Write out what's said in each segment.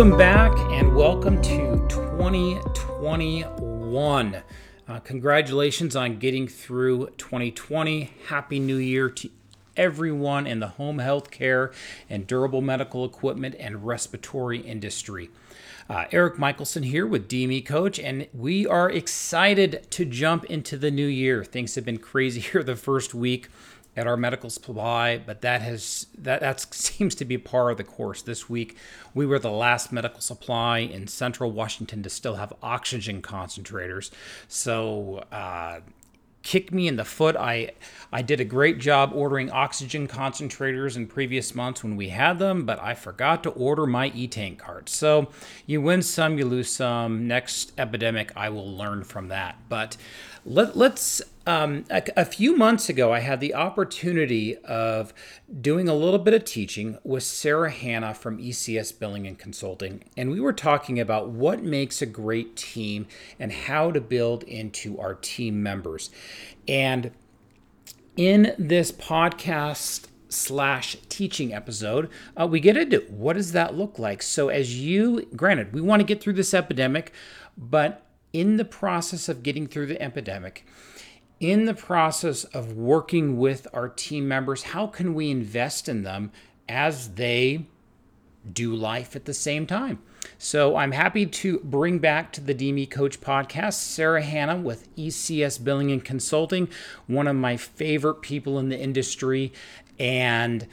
Welcome back and welcome to 2021. Uh, congratulations on getting through 2020. Happy New Year to everyone in the home health care and durable medical equipment and respiratory industry. Uh, Erik Michelson here with DME Coach, and we are excited to jump into the new year. Things have been crazy here the first week at our medical supply, but that has that that seems to be par of the course. This week, we were the last medical supply in Central Washington to still have oxygen concentrators. So. Uh, kick me in the foot. I I did a great job ordering oxygen concentrators in previous months when we had them, but I forgot to order my e-tank cart. So you win some, you lose some. Next epidemic, I will learn from that. But let, us um, a, a, few months ago, I had the opportunity of doing a little bit of teaching with Sarah Hanna from ECS Billing and Consulting, and we were talking about what makes a great team and how to build into our team members. And in this podcast slash teaching episode, uh, we get into what does that look like. So, as you, granted, we want to get through this epidemic, but in the process of getting through the epidemic, in the process of working with our team members, how can we invest in them as they do life at the same time? So I'm happy to bring back to the DME Coach podcast Sarah Hanna with ECS Billing and Consulting, one of my favorite people in the industry, and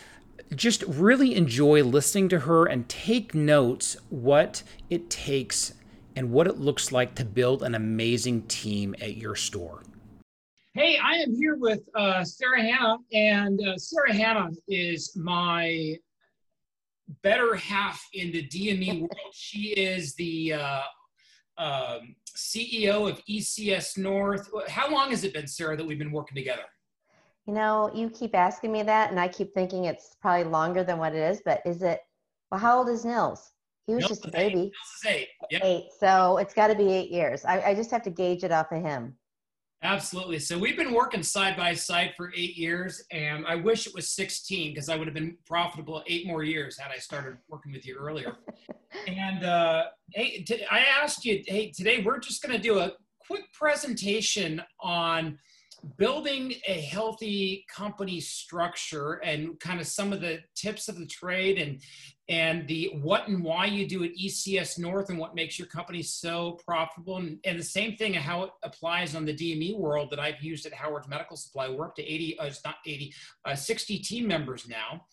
just really enjoy listening to her and take notes what it takes and what it looks like to build an amazing team at your store. Hey, I am here with uh, Sarah Hanna, and uh, Sarah Hanna is my better half in the DME world. She is the uh, um, CEO of ECS North. How long has it been, Sarah, that we've been working together? You know, you keep asking me that, and I keep thinking it's probably longer than what it is. But is it? Well, how old is Nils? He was just a baby. Eight. eight. Yep. Eight. So it's got to be eight years. I, I just have to gauge it off of him. Absolutely. So we've been working side by side for eight years, and I wish it was 16 because I would have been profitable eight more years had I started working with you earlier. and uh, hey, t- I asked you, hey, today we're just going to do a quick presentation on building a healthy company structure and kind of some of the tips of the trade and and the what and why you do at ECS North and what makes your company so profitable and, and the same thing and how it applies on the DME world that I've used at Howard's Medical Supply. We're up to 80, uh, it's not 80, uh, 60 team members now.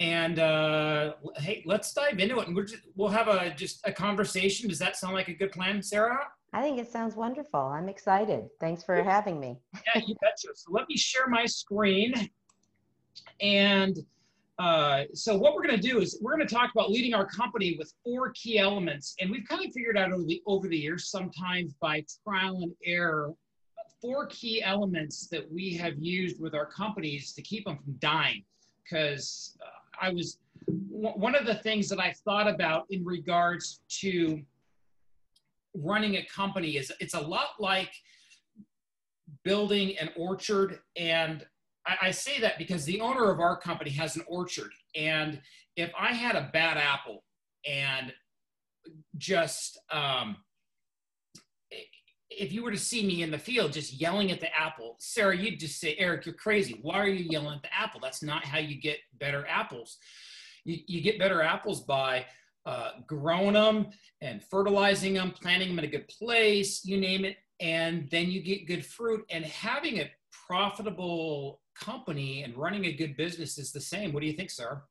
And uh, hey, let's dive into it and we're just, we'll have a just a conversation. Does that sound like a good plan, Sarah? I think it sounds wonderful. I'm excited. Thanks for having me. yeah, you betcha. So let me share my screen. And uh, so what we're going to do is we're going to talk about leading our company with four key elements. And we've kind of figured out over the, over the years, sometimes by trial and error, four key elements that we have used with our companies to keep them from dying. Because uh, I was, one of the things that I thought about in regards to running a company is it's a lot like building an orchard. And I, I, say that because the owner of our company has an orchard. And if i had a bad apple and just um, if you were to see me in the field just yelling at the apple sarah you'd just say erik you're crazy. Why are you yelling at the apple? That's not how you get better apples. You, you get better apples by uh, growing them and fertilizing them, planting them in a good place, you name it, and then you get good fruit. And having a profitable company and running a good business is the same. What do you think, sir?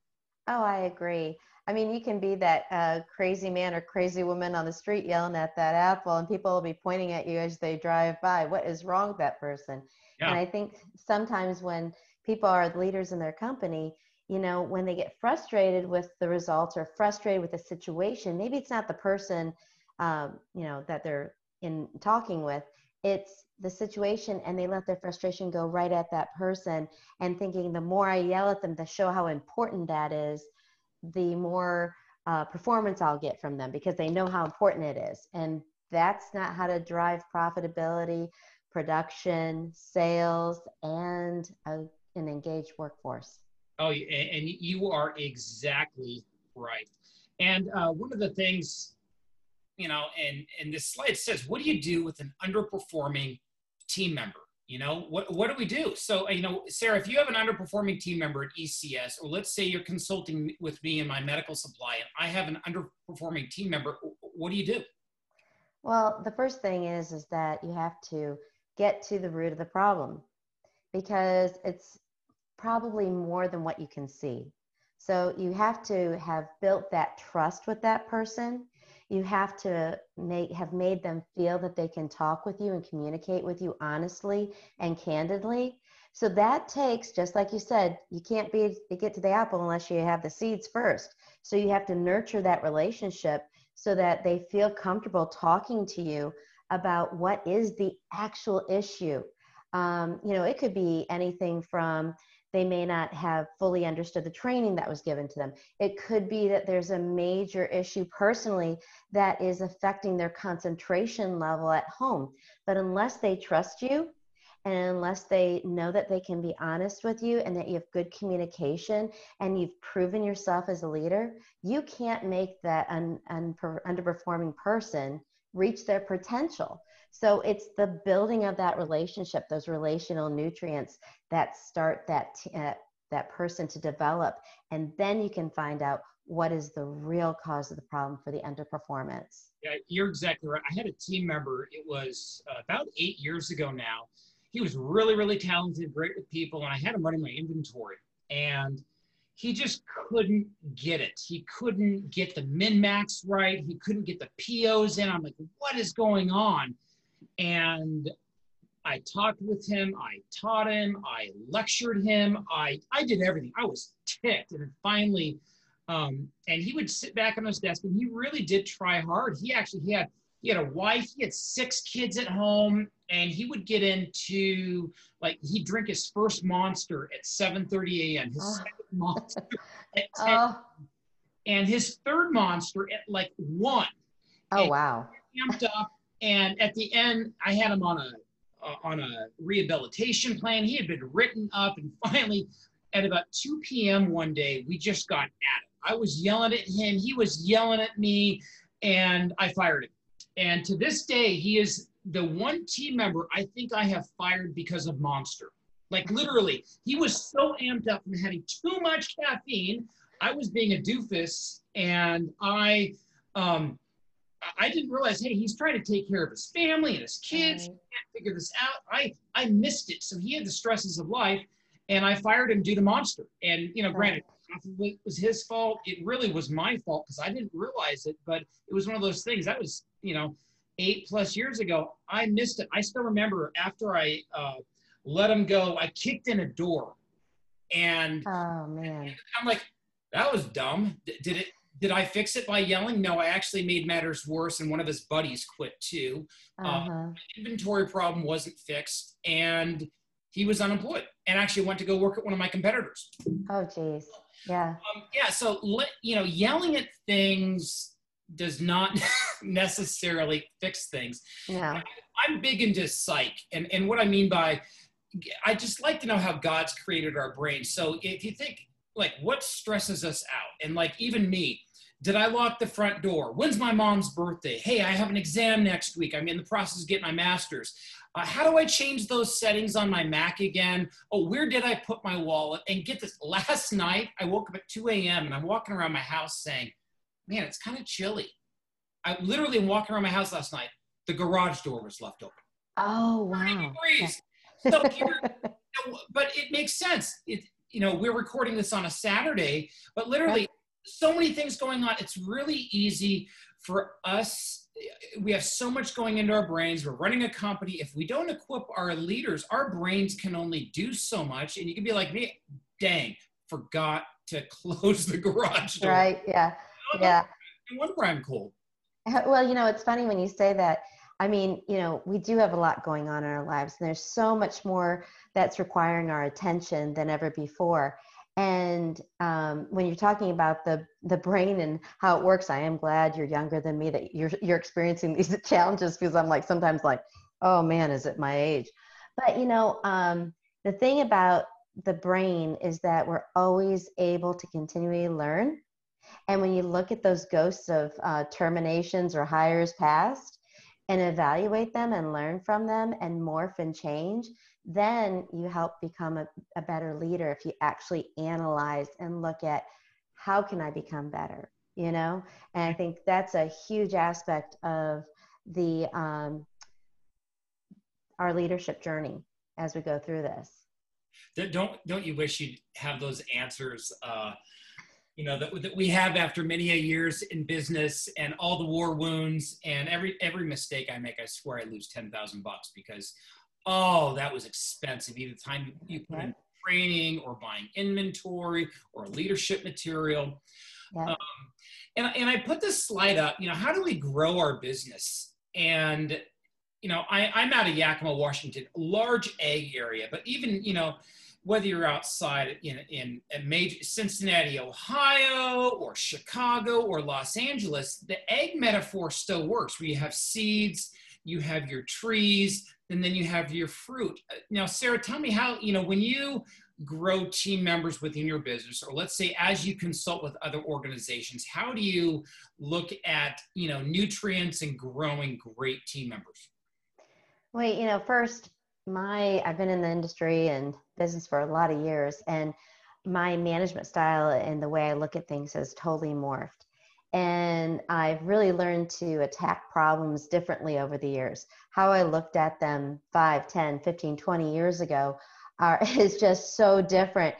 Oh, I agree. I mean, you can be that uh, crazy man or crazy woman on the street yelling at that apple, and people will be pointing at you as they drive by. What is wrong with that person? Yeah. And I think sometimes when people are leaders in their company, you know, when they get frustrated with the results or frustrated with the situation, maybe it's not the person, um, you know, that they're in talking with, it's the situation and they let their frustration go right at that person and thinking the more I yell at them to show how important that is, the more uh, performance I'll get from them because they know how important it is. And that's not how to drive profitability, production, sales, and a, an engaged workforce. Oh, and you are exactly right. And uh, one of the things, you know, and and this slide says, what do you do with an underperforming team member? You know, what what do we do? So, uh, you know, Sarah, if you have an underperforming team member at ECS, or let's say you're consulting with me in my medical supply, and I have an underperforming team member, what do you do? Well, the first thing is is that you have to get to the root of the problem because it's probably more than what you can see. So you have to have built that trust with that person. You have to make have made them feel that they can talk with you and communicate with you honestly and candidly. So that takes, just like you said, you can't be get to the apple unless you have the seeds first. So you have to nurture that relationship so that they feel comfortable talking to you about what is the actual issue. Um, you know, it could be anything from they may not have fully understood the training that was given to them. It could be that there's a major issue personally that is affecting their concentration level at home. But unless they trust you, and unless they know that they can be honest with you and that you have good communication and you've proven yourself as a leader, you can't make that un, un, underperforming person reach their potential. So it's the building of that relationship, those relational nutrients that start that uh, that person to develop, and then you can find out what is the real cause of the problem for the underperformance. Yeah, you're exactly right. I had a team member. It was uh, about eight years ago now. He was really, really talented, great with people, and I had him running my inventory, and he just couldn't get it. He couldn't get the min max right. He couldn't get the POs in. I'm like, what is going on? And I talked with him, I taught him, I lectured him, I I did everything. I was ticked, and finally, um, and he would sit back on his desk, and he really did try hard. He actually he had he had a wife, he had six kids at home, and he would get into like he'd drink his first monster at 7:30 a.m. His oh. second monster at 10, oh. and his third monster at like one. Oh and wow! Amped up and at the end, I had him on a uh, on a rehabilitation plan. He had been written up, and finally, at about 2 p.m. one day, we just got at it. I was yelling at him, he was yelling at me, and I fired him. And to this day, he is the one team member I think I have fired because of Monster. Like literally, he was so amped up from having too much caffeine. I was being a doofus, and I um, I didn't realize, hey, he's trying to take care of his family and his kids. Right. He can't figure this out. I I missed it. So he had the stresses of life, and I fired him due to Monster. And you know, granted, it was his fault. It really was my fault because I didn't realize it. But it was one of those things that was, you know, eight plus years ago. I missed it. I still remember after I uh, let him go, I kicked in a door, and oh man, I'm like, that was dumb. did it? Did I fix it by yelling? No, I actually made matters worse, and one of his buddies quit too. Uh, uh-huh. Uh, inventory problem wasn't fixed, and he was unemployed, and actually went to go work at one of my competitors. Oh, geez, yeah, um, yeah. So you know, yelling at things does not necessarily fix things. Yeah, I'm big into psych, and and what I mean by I just like to know how God's created our brains. So if you think like what stresses us out, and like even me, did I lock the front door? When's my mom's birthday? Hey, I have an exam next week. I'm in the process of getting my master's. Uh, how do I change those settings on my Mac again? Oh, where did I put my wallet? And get this, last night I woke up at 2 a.m. and I'm walking around my house saying, man, it's kind of chilly. I literally am walking around my house last night. The garage door was left open. Oh, wow. Degrees. So but it makes sense. It, you know, we're recording this on a Saturday, but literally so many things going on. It's really easy for us. We have so much going into our brains. We're running a company. If we don't equip our leaders, our brains can only do so much. And you can be like me, dang, forgot to close the garage door. Right. Yeah. Yeah. No wonder I'm cold. Well, you know, it's funny when you say that. I mean, you know, we do have a lot going on in our lives, and there's so much more that's requiring our attention than ever before. And um, when you're talking about the the brain and how it works, I am glad you're younger than me that you're you're experiencing these challenges because I'm like sometimes like, oh man, is it my age? But you know, um, the thing about the brain is that we're always able to continually learn. And when you look at those ghosts of uh, terminations or hires past and evaluate them and learn from them and morph and change, then you help become a, a better leader if you actually analyze and look at how can I become better, you know? And I think that's a huge aspect of the um, our leadership journey as we go through this. Don't don't you wish you'd have those answers? Uh, you know that, that we have after many a years in business and all the war wounds and every every mistake I make, I swear I lose ten thousand bucks because oh that was expensive. Either time you put in training or buying inventory or leadership material. Yeah. Um, and, and I put this slide up, you know, how do we grow our business? And, you know, I, I'm out of Yakima, Washington, large ag area, but even, you know, whether you're outside in, in a major Cincinnati, Ohio, or Chicago, or Los Angeles, the ag metaphor still works where you have seeds, you have your trees, and then you have your fruit. Uh, now, Sarah, tell me how, you know, when you grow team members within your business, or let's say as you consult with other organizations, how do you look at, you know, nutrients and growing great team members? Well, you know, first, my I've been in the industry and business for a lot of years, and my management style and the way I look at things has totally morphed. And I've really learned to attack problems differently over the years. How I looked at them 5, 10, 15, 20 years ago are, is just so different.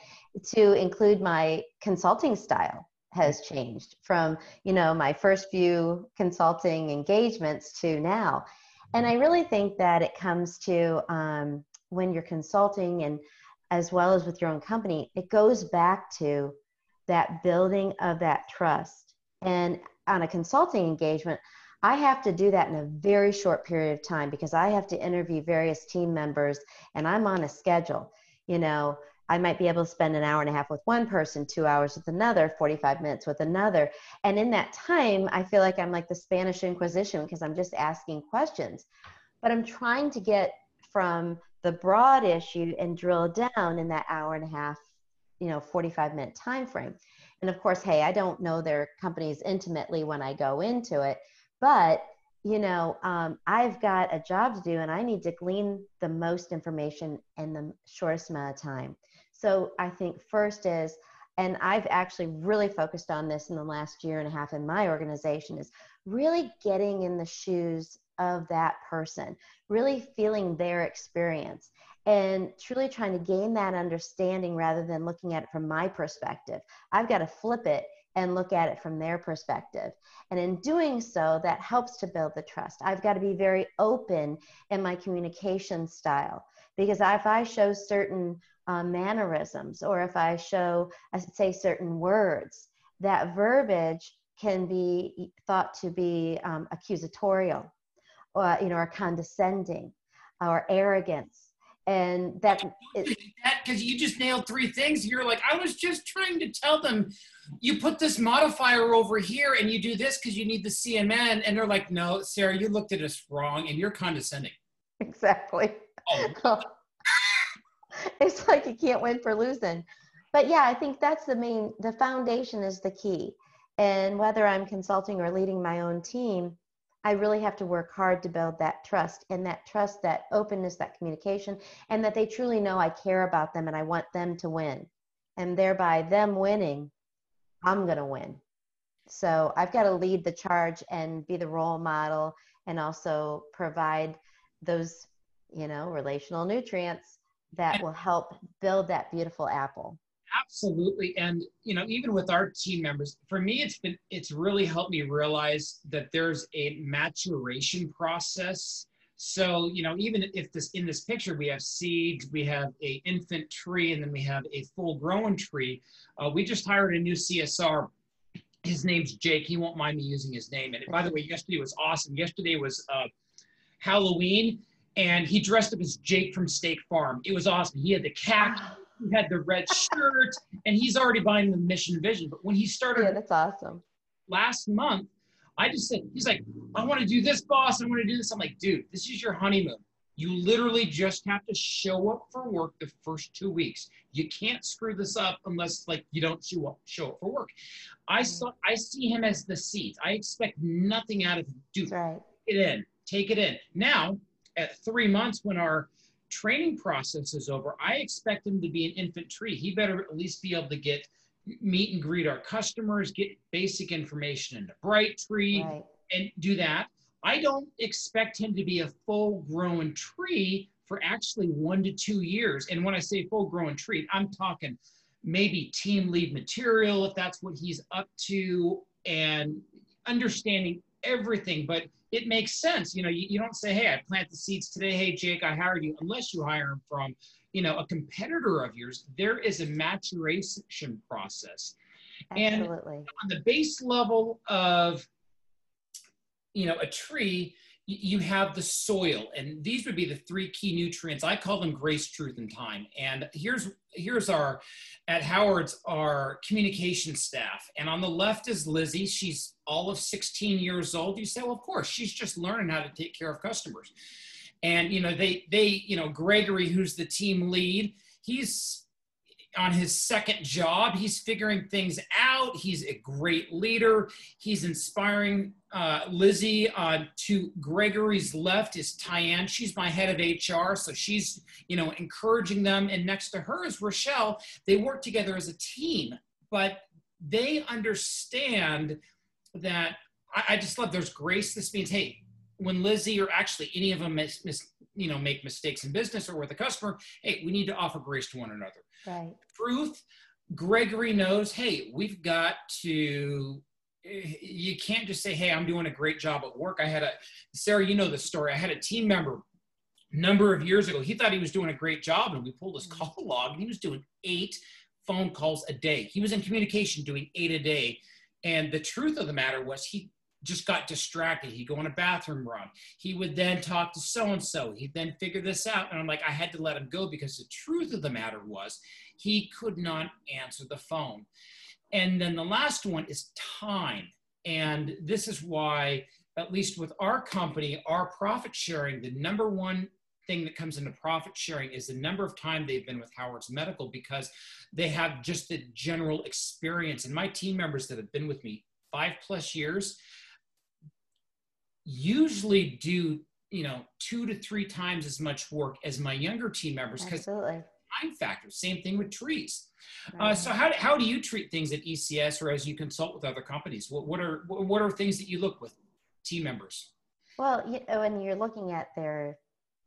To include my consulting style has changed from you know my first few consulting engagements to now. And i really think that it comes to um, when you're consulting and as well as with your own company it goes back to that building of that trust and on a consulting engagement, I have to do that in a very short period of time because I have to interview various team members and I'm on a schedule. You know, I might be able to spend an hour and a half with one person, two hours with another, 45 minutes with another. And in that time, I feel like I'm like the Spanish Inquisition because I'm just asking questions. But I'm trying to get from the broad issue and drill down in that hour and a half, you know, 45 minute time frame. And of course, hey, I don't know their companies intimately when I go into it, but you know, um, I've got a job to do and I need to glean the most information in the shortest amount of time. So I think first is, and I've actually really focused on this in the last year and a half in my organization, is really getting in the shoes of that person, really feeling their experience and truly trying to gain that understanding rather than looking at it from my perspective. I've got to flip it and look at it from their perspective. And in doing so, that helps to build the trust. I've got to be very open in my communication style because if I show certain uh, mannerisms or if I show, I say certain words, that verbiage can be thought to be um, accusatorial or, you know, or condescending or arrogance and that because you just nailed three things. You're like i was just trying to tell them you put this modifier over here and you do this because you need the cmn and they're like no sarah you looked at us wrong and you're condescending. Exactly. Oh. oh. it's like you can't win for losing. But yeah i think that's the main the foundation is the key. And whether i'm consulting or leading my own team I really have to work hard to build that trust and that trust, that openness, that communication, and that they truly know I care about them and I want them to win. And thereby them winning, I'm going to win. So I've got to lead the charge and be the role model and also provide those, you know, relational nutrients that will help build that beautiful apple. Absolutely. And, you know, even with our team members, for me, it's been, it's really helped me realize that there's a maturation process. So, you know, even if this, in this picture, we have seeds, we have a infant tree, and then we have a full grown tree. Uh, we just hired a new CSR. His name's Jake. He won't mind me using his name. And by the way, yesterday was awesome. Yesterday was uh, Halloween and he dressed up as Jake from State Farm. It was awesome. He had the cap, he had the red shirt, and he's already buying the mission vision. But when he started, yeah, that's awesome. Last month, I just said, he's like, I want to do this, boss. I want to do this. I'm like, dude, this is your honeymoon. You literally just have to show up for work the first two weeks. You can't screw this up unless like you don't show up show up for work. I mm. saw I see him as the seat. I expect nothing out of him. Dude, right. it in, take it in. Now, at three months when our training process is over, I expect him to be an infant tree. He better at least be able to get meet and greet our customers, get basic information into Brightree, right. and do that. I don't expect him to be a full grown tree for actually one to two years. And when I say full grown tree, I'm talking maybe team lead material if that's what he's up to and understanding everything. But it makes sense. You know, you, you don't say, hey, I plant the seeds today. Hey, Jake, I hired you, unless you hire him from, you know, a competitor of yours. There is a maturation process. Absolutely. And on the base level of you know, a tree, you have the soil and these would be the three key nutrients. I call them grace truth and time. And here's here's our at howard's our communication staff. And on the left is lizzie. She's all of 16 years old. You say well of course she's just learning how to take care of customers. And you know they they you know gregory who's the team lead he's on his second job. He's figuring things out. He's a great leader. He's inspiring uh, Lizzie. Uh, to Gregory's left is Tyann. She's my head of HR, so she's you know encouraging them. And next to her is Rochelle. They work together as a team, but they understand that. I, I just love. There's grace. This means hey, when Lizzie or actually any of them miss, miss, you know make mistakes in business or with a customer, hey, we need to offer grace to one another. Right. Truth, Gregory knows, hey, we've got to you can't just say, hey, I'm doing a great job at work. I had a Sarah, you know the story. I had a team member number of years ago. He thought he was doing a great job, and we pulled his mm-hmm. call log, and he was doing eight phone calls a day. He was in communication doing eight a day. And the truth of the matter was he just got distracted. He'd go on a bathroom run. He would then talk to so and so. He'd then figure this out. And I'm like, I had to let him go because the truth of the matter was he could not answer the phone. And then the last one is time. And this is why, at least with our company, our profit sharing, the number one thing that comes into profit sharing is the number of time they've been with Howard's Medical because they have just the general experience. And my team members that have been with me five plus years, usually do you know two to three times as much work as my younger team members because time factor same thing with trees. Right. uh, so how, how do you treat things at ecs or as you consult with other companies? What, what are what are things that you look with team members? Well you know, when you're looking at their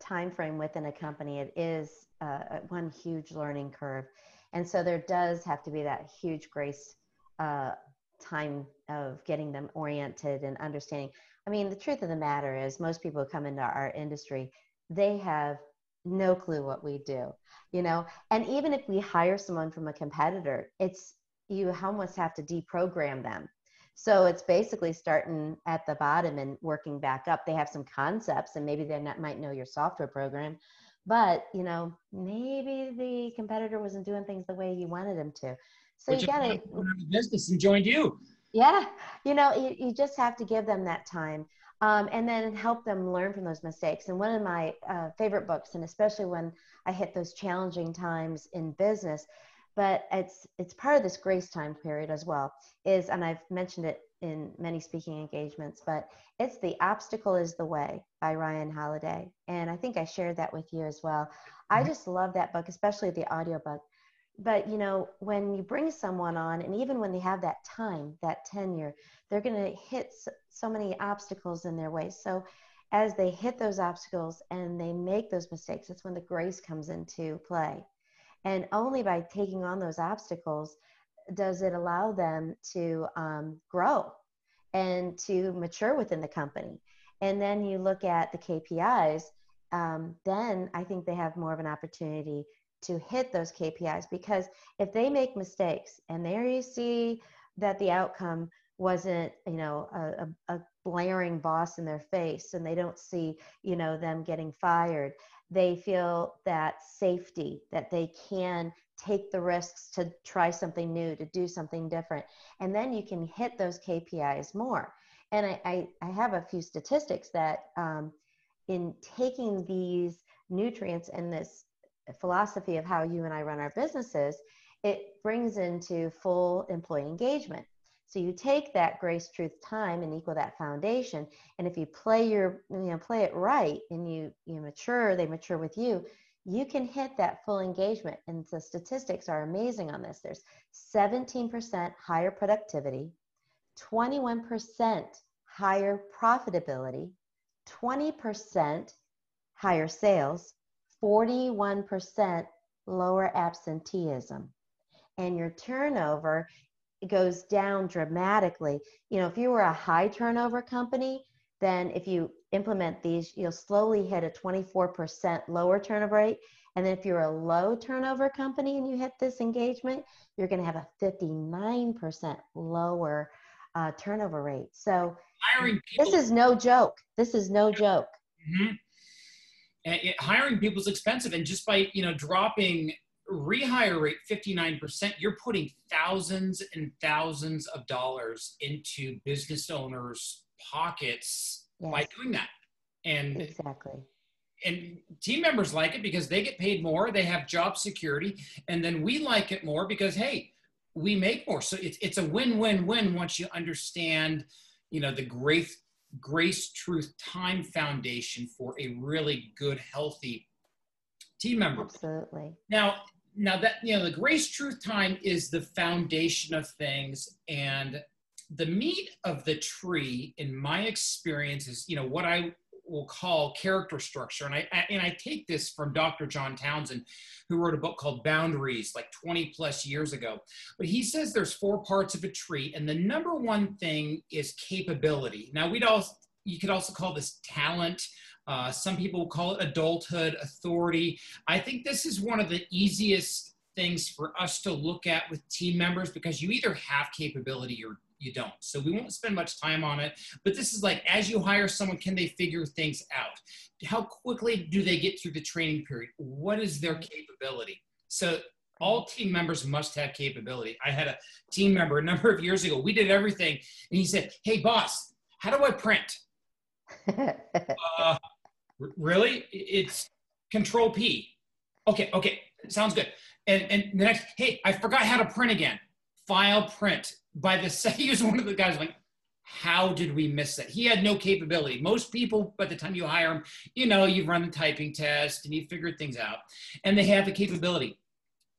time frame within a company it is uh, one huge learning curve. And so there does have to be that huge grace uh, time of getting them oriented and understanding I mean, the truth of the matter is, most people who come into our industry, they have no clue what we do, you know. And even if we hire someone from a competitor, it's you almost have to deprogram them. So it's basically starting at the bottom and working back up. They have some concepts, and maybe they might know your software program, but you know, maybe the competitor wasn't doing things the way you wanted them to. So you got to business and joined you. Yeah, you know, you, you just have to give them that time. Um, and then help them learn from those mistakes. And one of my uh, favorite books, and especially when I hit those challenging times in business, but it's it's part of this grace time period as well. Is and I've mentioned it in many speaking engagements, but it's the obstacle is the way by Ryan Holiday, and I think I shared that with you as well. I mm-hmm. just love that book, especially the audiobook but you know when you bring someone on and even when they have that time that tenure they're going to hit so many obstacles in their way. So as they hit those obstacles and they make those mistakes that's when the grace comes into play. And only by taking on those obstacles does it allow them to um, grow and to mature within the company. And then you look at the kpis um, then i think they have more of an opportunity to hit those KPIs because if they make mistakes and there you see that the outcome wasn't you know a, a, blaring boss in their face and they don't see you know them getting fired they feel that safety that they can take the risks to try something new to do something different. And then you can hit those kpis more. And i i, I have a few statistics that um, in taking these nutrients and this philosophy of how you and I run our businesses, it brings into full employee engagement. So you take that grace, truth, time, and equal that foundation. And if you play your, you know, play it right, and you you mature, they mature with you. You can hit that full engagement, and the statistics are amazing on this. There's 17% higher productivity, 21% higher profitability, 20% higher sales, 41% lower absenteeism. And your turnover goes down dramatically. You know, if you were a high turnover company, then if you implement these, you'll slowly hit a 24% lower turnover rate. And then if you're a low turnover company and you hit this engagement, you're going to have a 59% lower uh, turnover rate. So hiring people, this is no joke. This is no joke. Mm-hmm. And it, hiring people is expensive, and just by you know dropping rehire rate 59%, you're putting thousands and thousands of dollars into business owners' pockets yes. by doing that. And exactly. And team members like it because they get paid more, they have job security, and then we like it more because hey, we make more. So it's it's a win-win-win once you understand, you know, the grace grace truth time foundation for a really good healthy team member. Absolutely. Now, now that you know the grace truth time is the foundation of things and the meat of the tree in my experience is you know what i will call character structure. And I, I, and i take this from dr john townsend who wrote a book called boundaries like 20 plus years ago. But he says there's four parts of a tree and the number one thing is capability. Now we'd all you could also call this talent. Uh, some people call it adulthood, authority. I think this is one of the easiest things for us to look at with team members because you either have capability or you don't. So we won't spend much time on it. But this is like as you hire someone, can they figure things out? How quickly do they get through the training period? What is their capability? So all team members must have capability. I had a team member a number of years ago. We did everything, and he said, "Hey, boss, how do I print?" uh, really? It's Control P. Okay, okay, sounds good. And and the next, hey, I forgot how to print again. File print. By the second, he was one of the guys like, how did we miss that? He had no capability. Most people, by the time you hire them, you know, you've run the typing test and you figured things out, and they have the capability.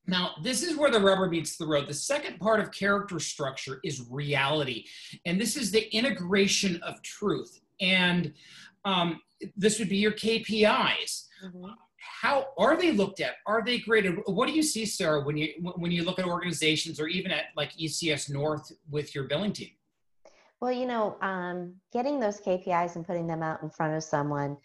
Now, this is where the rubber meets the road. The second part of character structure is reality, and this is the integration of truth. And um, this would be your KPIs. Mm-hmm. How are they looked at? Are they graded? What do you see, Sarah, when you when you look at organizations or even at like ECS North with your billing team? Well, you know, um, getting those KPIs and putting them out in front of someone.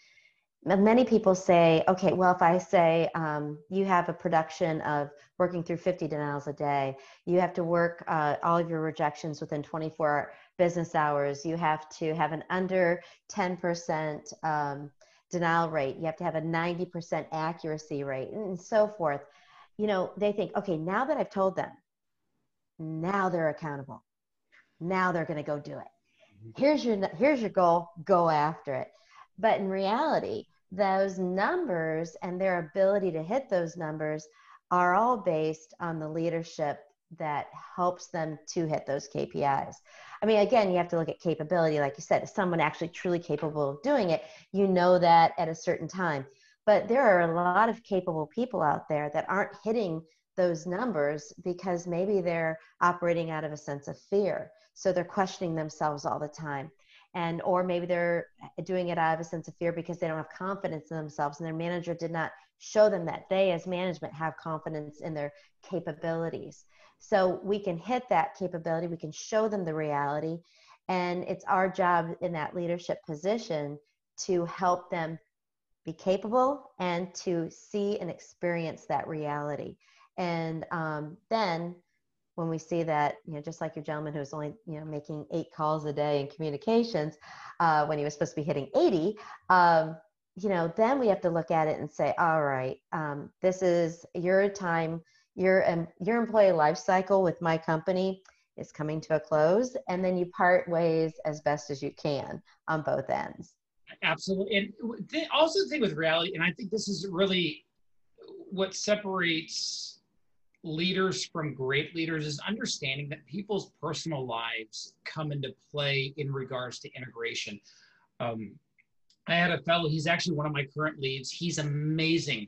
Many people say, okay, well, if I say um, you have a production of working through 50 denials a day, you have to work uh, all of your rejections within 24 business hours. You have to have an under 10% um, denial rate. You have to have a 90% accuracy rate and so forth. You know, they think, okay, now that I've told them, now they're accountable. Now they're going to go do it. Mm-hmm. Here's your here's your goal, go after it. But in reality, those numbers and their ability to hit those numbers are all based on the leadership that helps them to hit those KPIs. I mean, again, you have to look at capability. Like you said, is someone actually truly capable of doing it, you know that at a certain time. But there are a lot of capable people out there that aren't hitting those numbers because maybe they're operating out of a sense of fear. So they're questioning themselves all the time. And or maybe they're doing it out of a sense of fear because they don't have confidence in themselves and their manager did not show them that they as management have confidence in their capabilities. So we can hit that capability, we can show them the reality, and it's our job in that leadership position to help them be capable and to see and experience that reality. And um, then when we see that, you know, just like your gentleman who's only, you know, making eight calls a day in communications uh, when he was supposed to be hitting 80, um, you know, then we have to look at it and say, all right, um, this is your time your um, your employee life cycle with my company is coming to a close and then you part ways as best as you can on both ends Absolutely. And th- also the thing with reality, and I think this is really what separates leaders from great leaders is understanding that people's personal lives come into play in regards to integration. Um, I had a fellow, he's actually one of my current leads. He's amazing.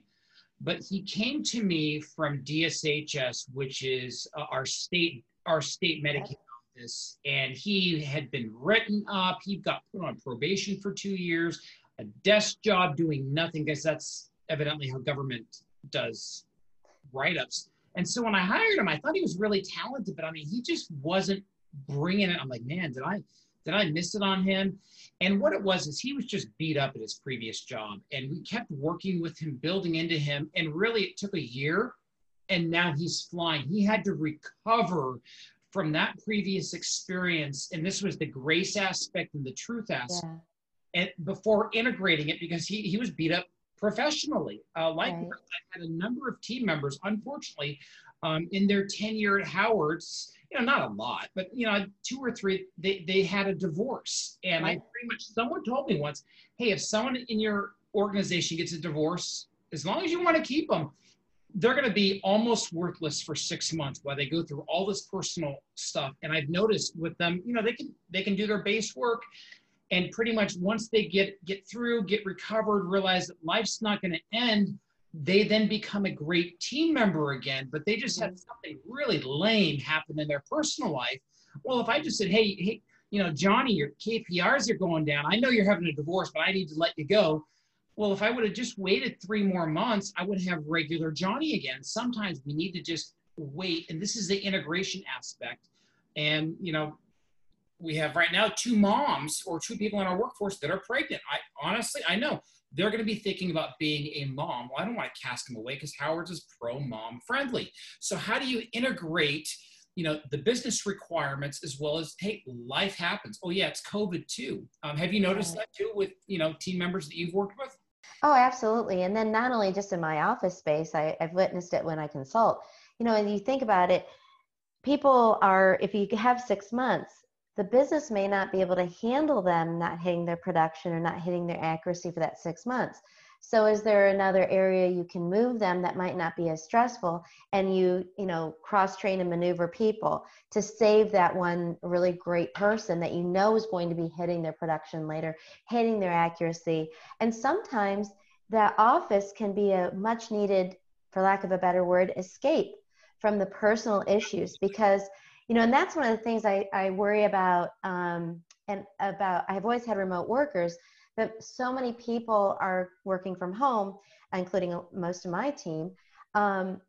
But he came to me from DSHS, which is uh, our state our state Medicaid office, and he had been written up. He got put on probation for two years, a desk job doing nothing, because that's evidently how government does write-ups. And so when I hired him, I thought he was really talented, but I mean, he just wasn't bringing it. I'm like, man, did I did I miss it on him? And what it was is he was just beat up at his previous job, and we kept working with him, building into him, and really it took a year, and now he's flying. He had to recover from that previous experience, and this was the grace aspect and the truth aspect, yeah. and before integrating it because he he was beat up professionally. Uh, like right. I had a number of team members, unfortunately, um, in their tenure at Howard's, you know, not a lot, but you know, two or three, they, they had a divorce. And. I pretty much, someone told me once, hey, if someone in your organization gets a divorce, as long as you want to keep them, they're going to be almost worthless for six months while they go through all this personal stuff. And I've noticed with them, you know, they can they can do their base work, and pretty much once they get get through get recovered realize that life's not going to end they then become a great team member again but they just had mm-hmm. something really lame happen in their personal life. Well if i just said hey hey you know johnny your kpis are going down. I know you're having a divorce but i need to let you go. Well if i would have just waited three more months i would have regular johnny again. Sometimes we need to just wait and this is the integration aspect. And you know we have right now two moms or two people in our workforce that are pregnant. I honestly, I know they're going to be thinking about being a mom. Well, I don't want to cast them away because Howard's is pro mom friendly. So how do you integrate, you know, the business requirements as well as hey, life happens. Oh yeah, it's COVID too. Um, have you noticed that too with you know team members that you've worked with? Oh, absolutely. And then not only just in my office space, I, I've witnessed it when I consult. You know, and you think about it, people are if you have six months the business may not be able to handle them not hitting their production or not hitting their accuracy for that six months. So is there another area you can move them that might not be as stressful and you, you know, cross train and maneuver people to save that one really great person that you know is going to be hitting their production later, hitting their accuracy. And sometimes that office can be a much needed, for lack of a better word, escape from the personal issues because you know and that's one of the things i, I worry about um, and about i've always had remote workers but so many people are working from home including most of my team um,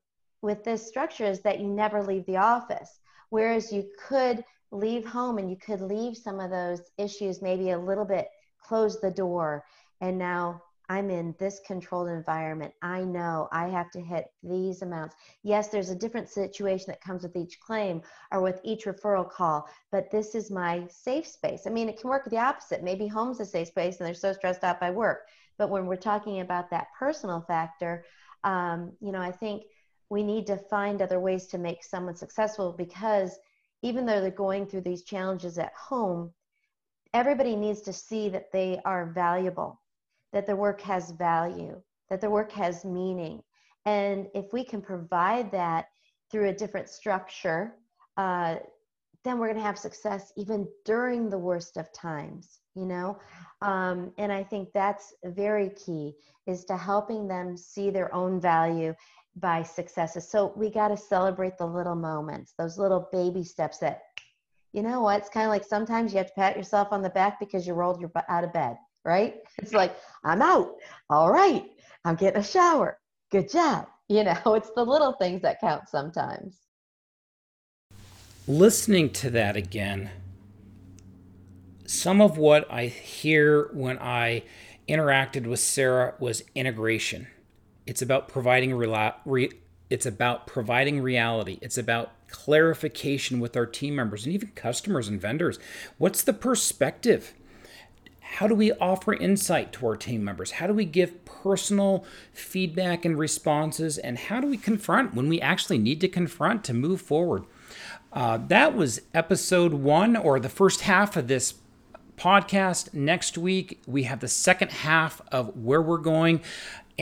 with this structure is that you never leave the office whereas you could leave home and you could leave some of those issues maybe a little bit close the door and now I'm in this controlled environment. I know I have to hit these amounts. Yes, there's a different situation that comes with each claim or with each referral call, but this is my safe space. I mean, it can work the opposite. Maybe home's a safe space and they're so stressed out by work. But when we're talking about that personal factor, um, you know, I think we need to find other ways to make someone successful because even though they're going through these challenges at home, everybody needs to see that they are valuable that the work has value, that the work has meaning. And if we can provide that through a different structure, uh, then we're going to have success even during the worst of times, you know? Um, and I think that's very key is to helping them see their own value by successes. So we got to celebrate the little moments, those little baby steps that, you know what, it's kind of like sometimes you have to pat yourself on the back because you rolled your butt out of bed right? It's like, I'm out. All right. I'm getting a shower. Good job. You know, it's the little things that count sometimes. Listening to that again, some of what I hear when I interacted with Sarah was integration. It's about providing re- it's about providing reality. It's about clarification with our team members and even customers and vendors. What's the perspective? How do we offer insight to our team members? How do we give personal feedback and responses? And how do we confront when we actually need to confront to move forward? Uh, that was episode one, or the first half of this podcast. Next week, we have the second half of where we're going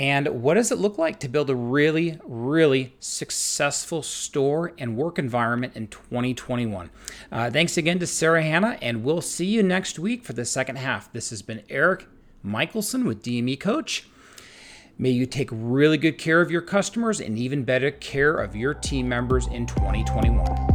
and what does it look like to build a really, really successful store and work environment in 2021? Uh, thanks again to Sarah Hanna, and we'll see you next week for the second half. This has been Erik Michelson with DME Coach. May you take really good care of your customers and even better care of your team members in 2021.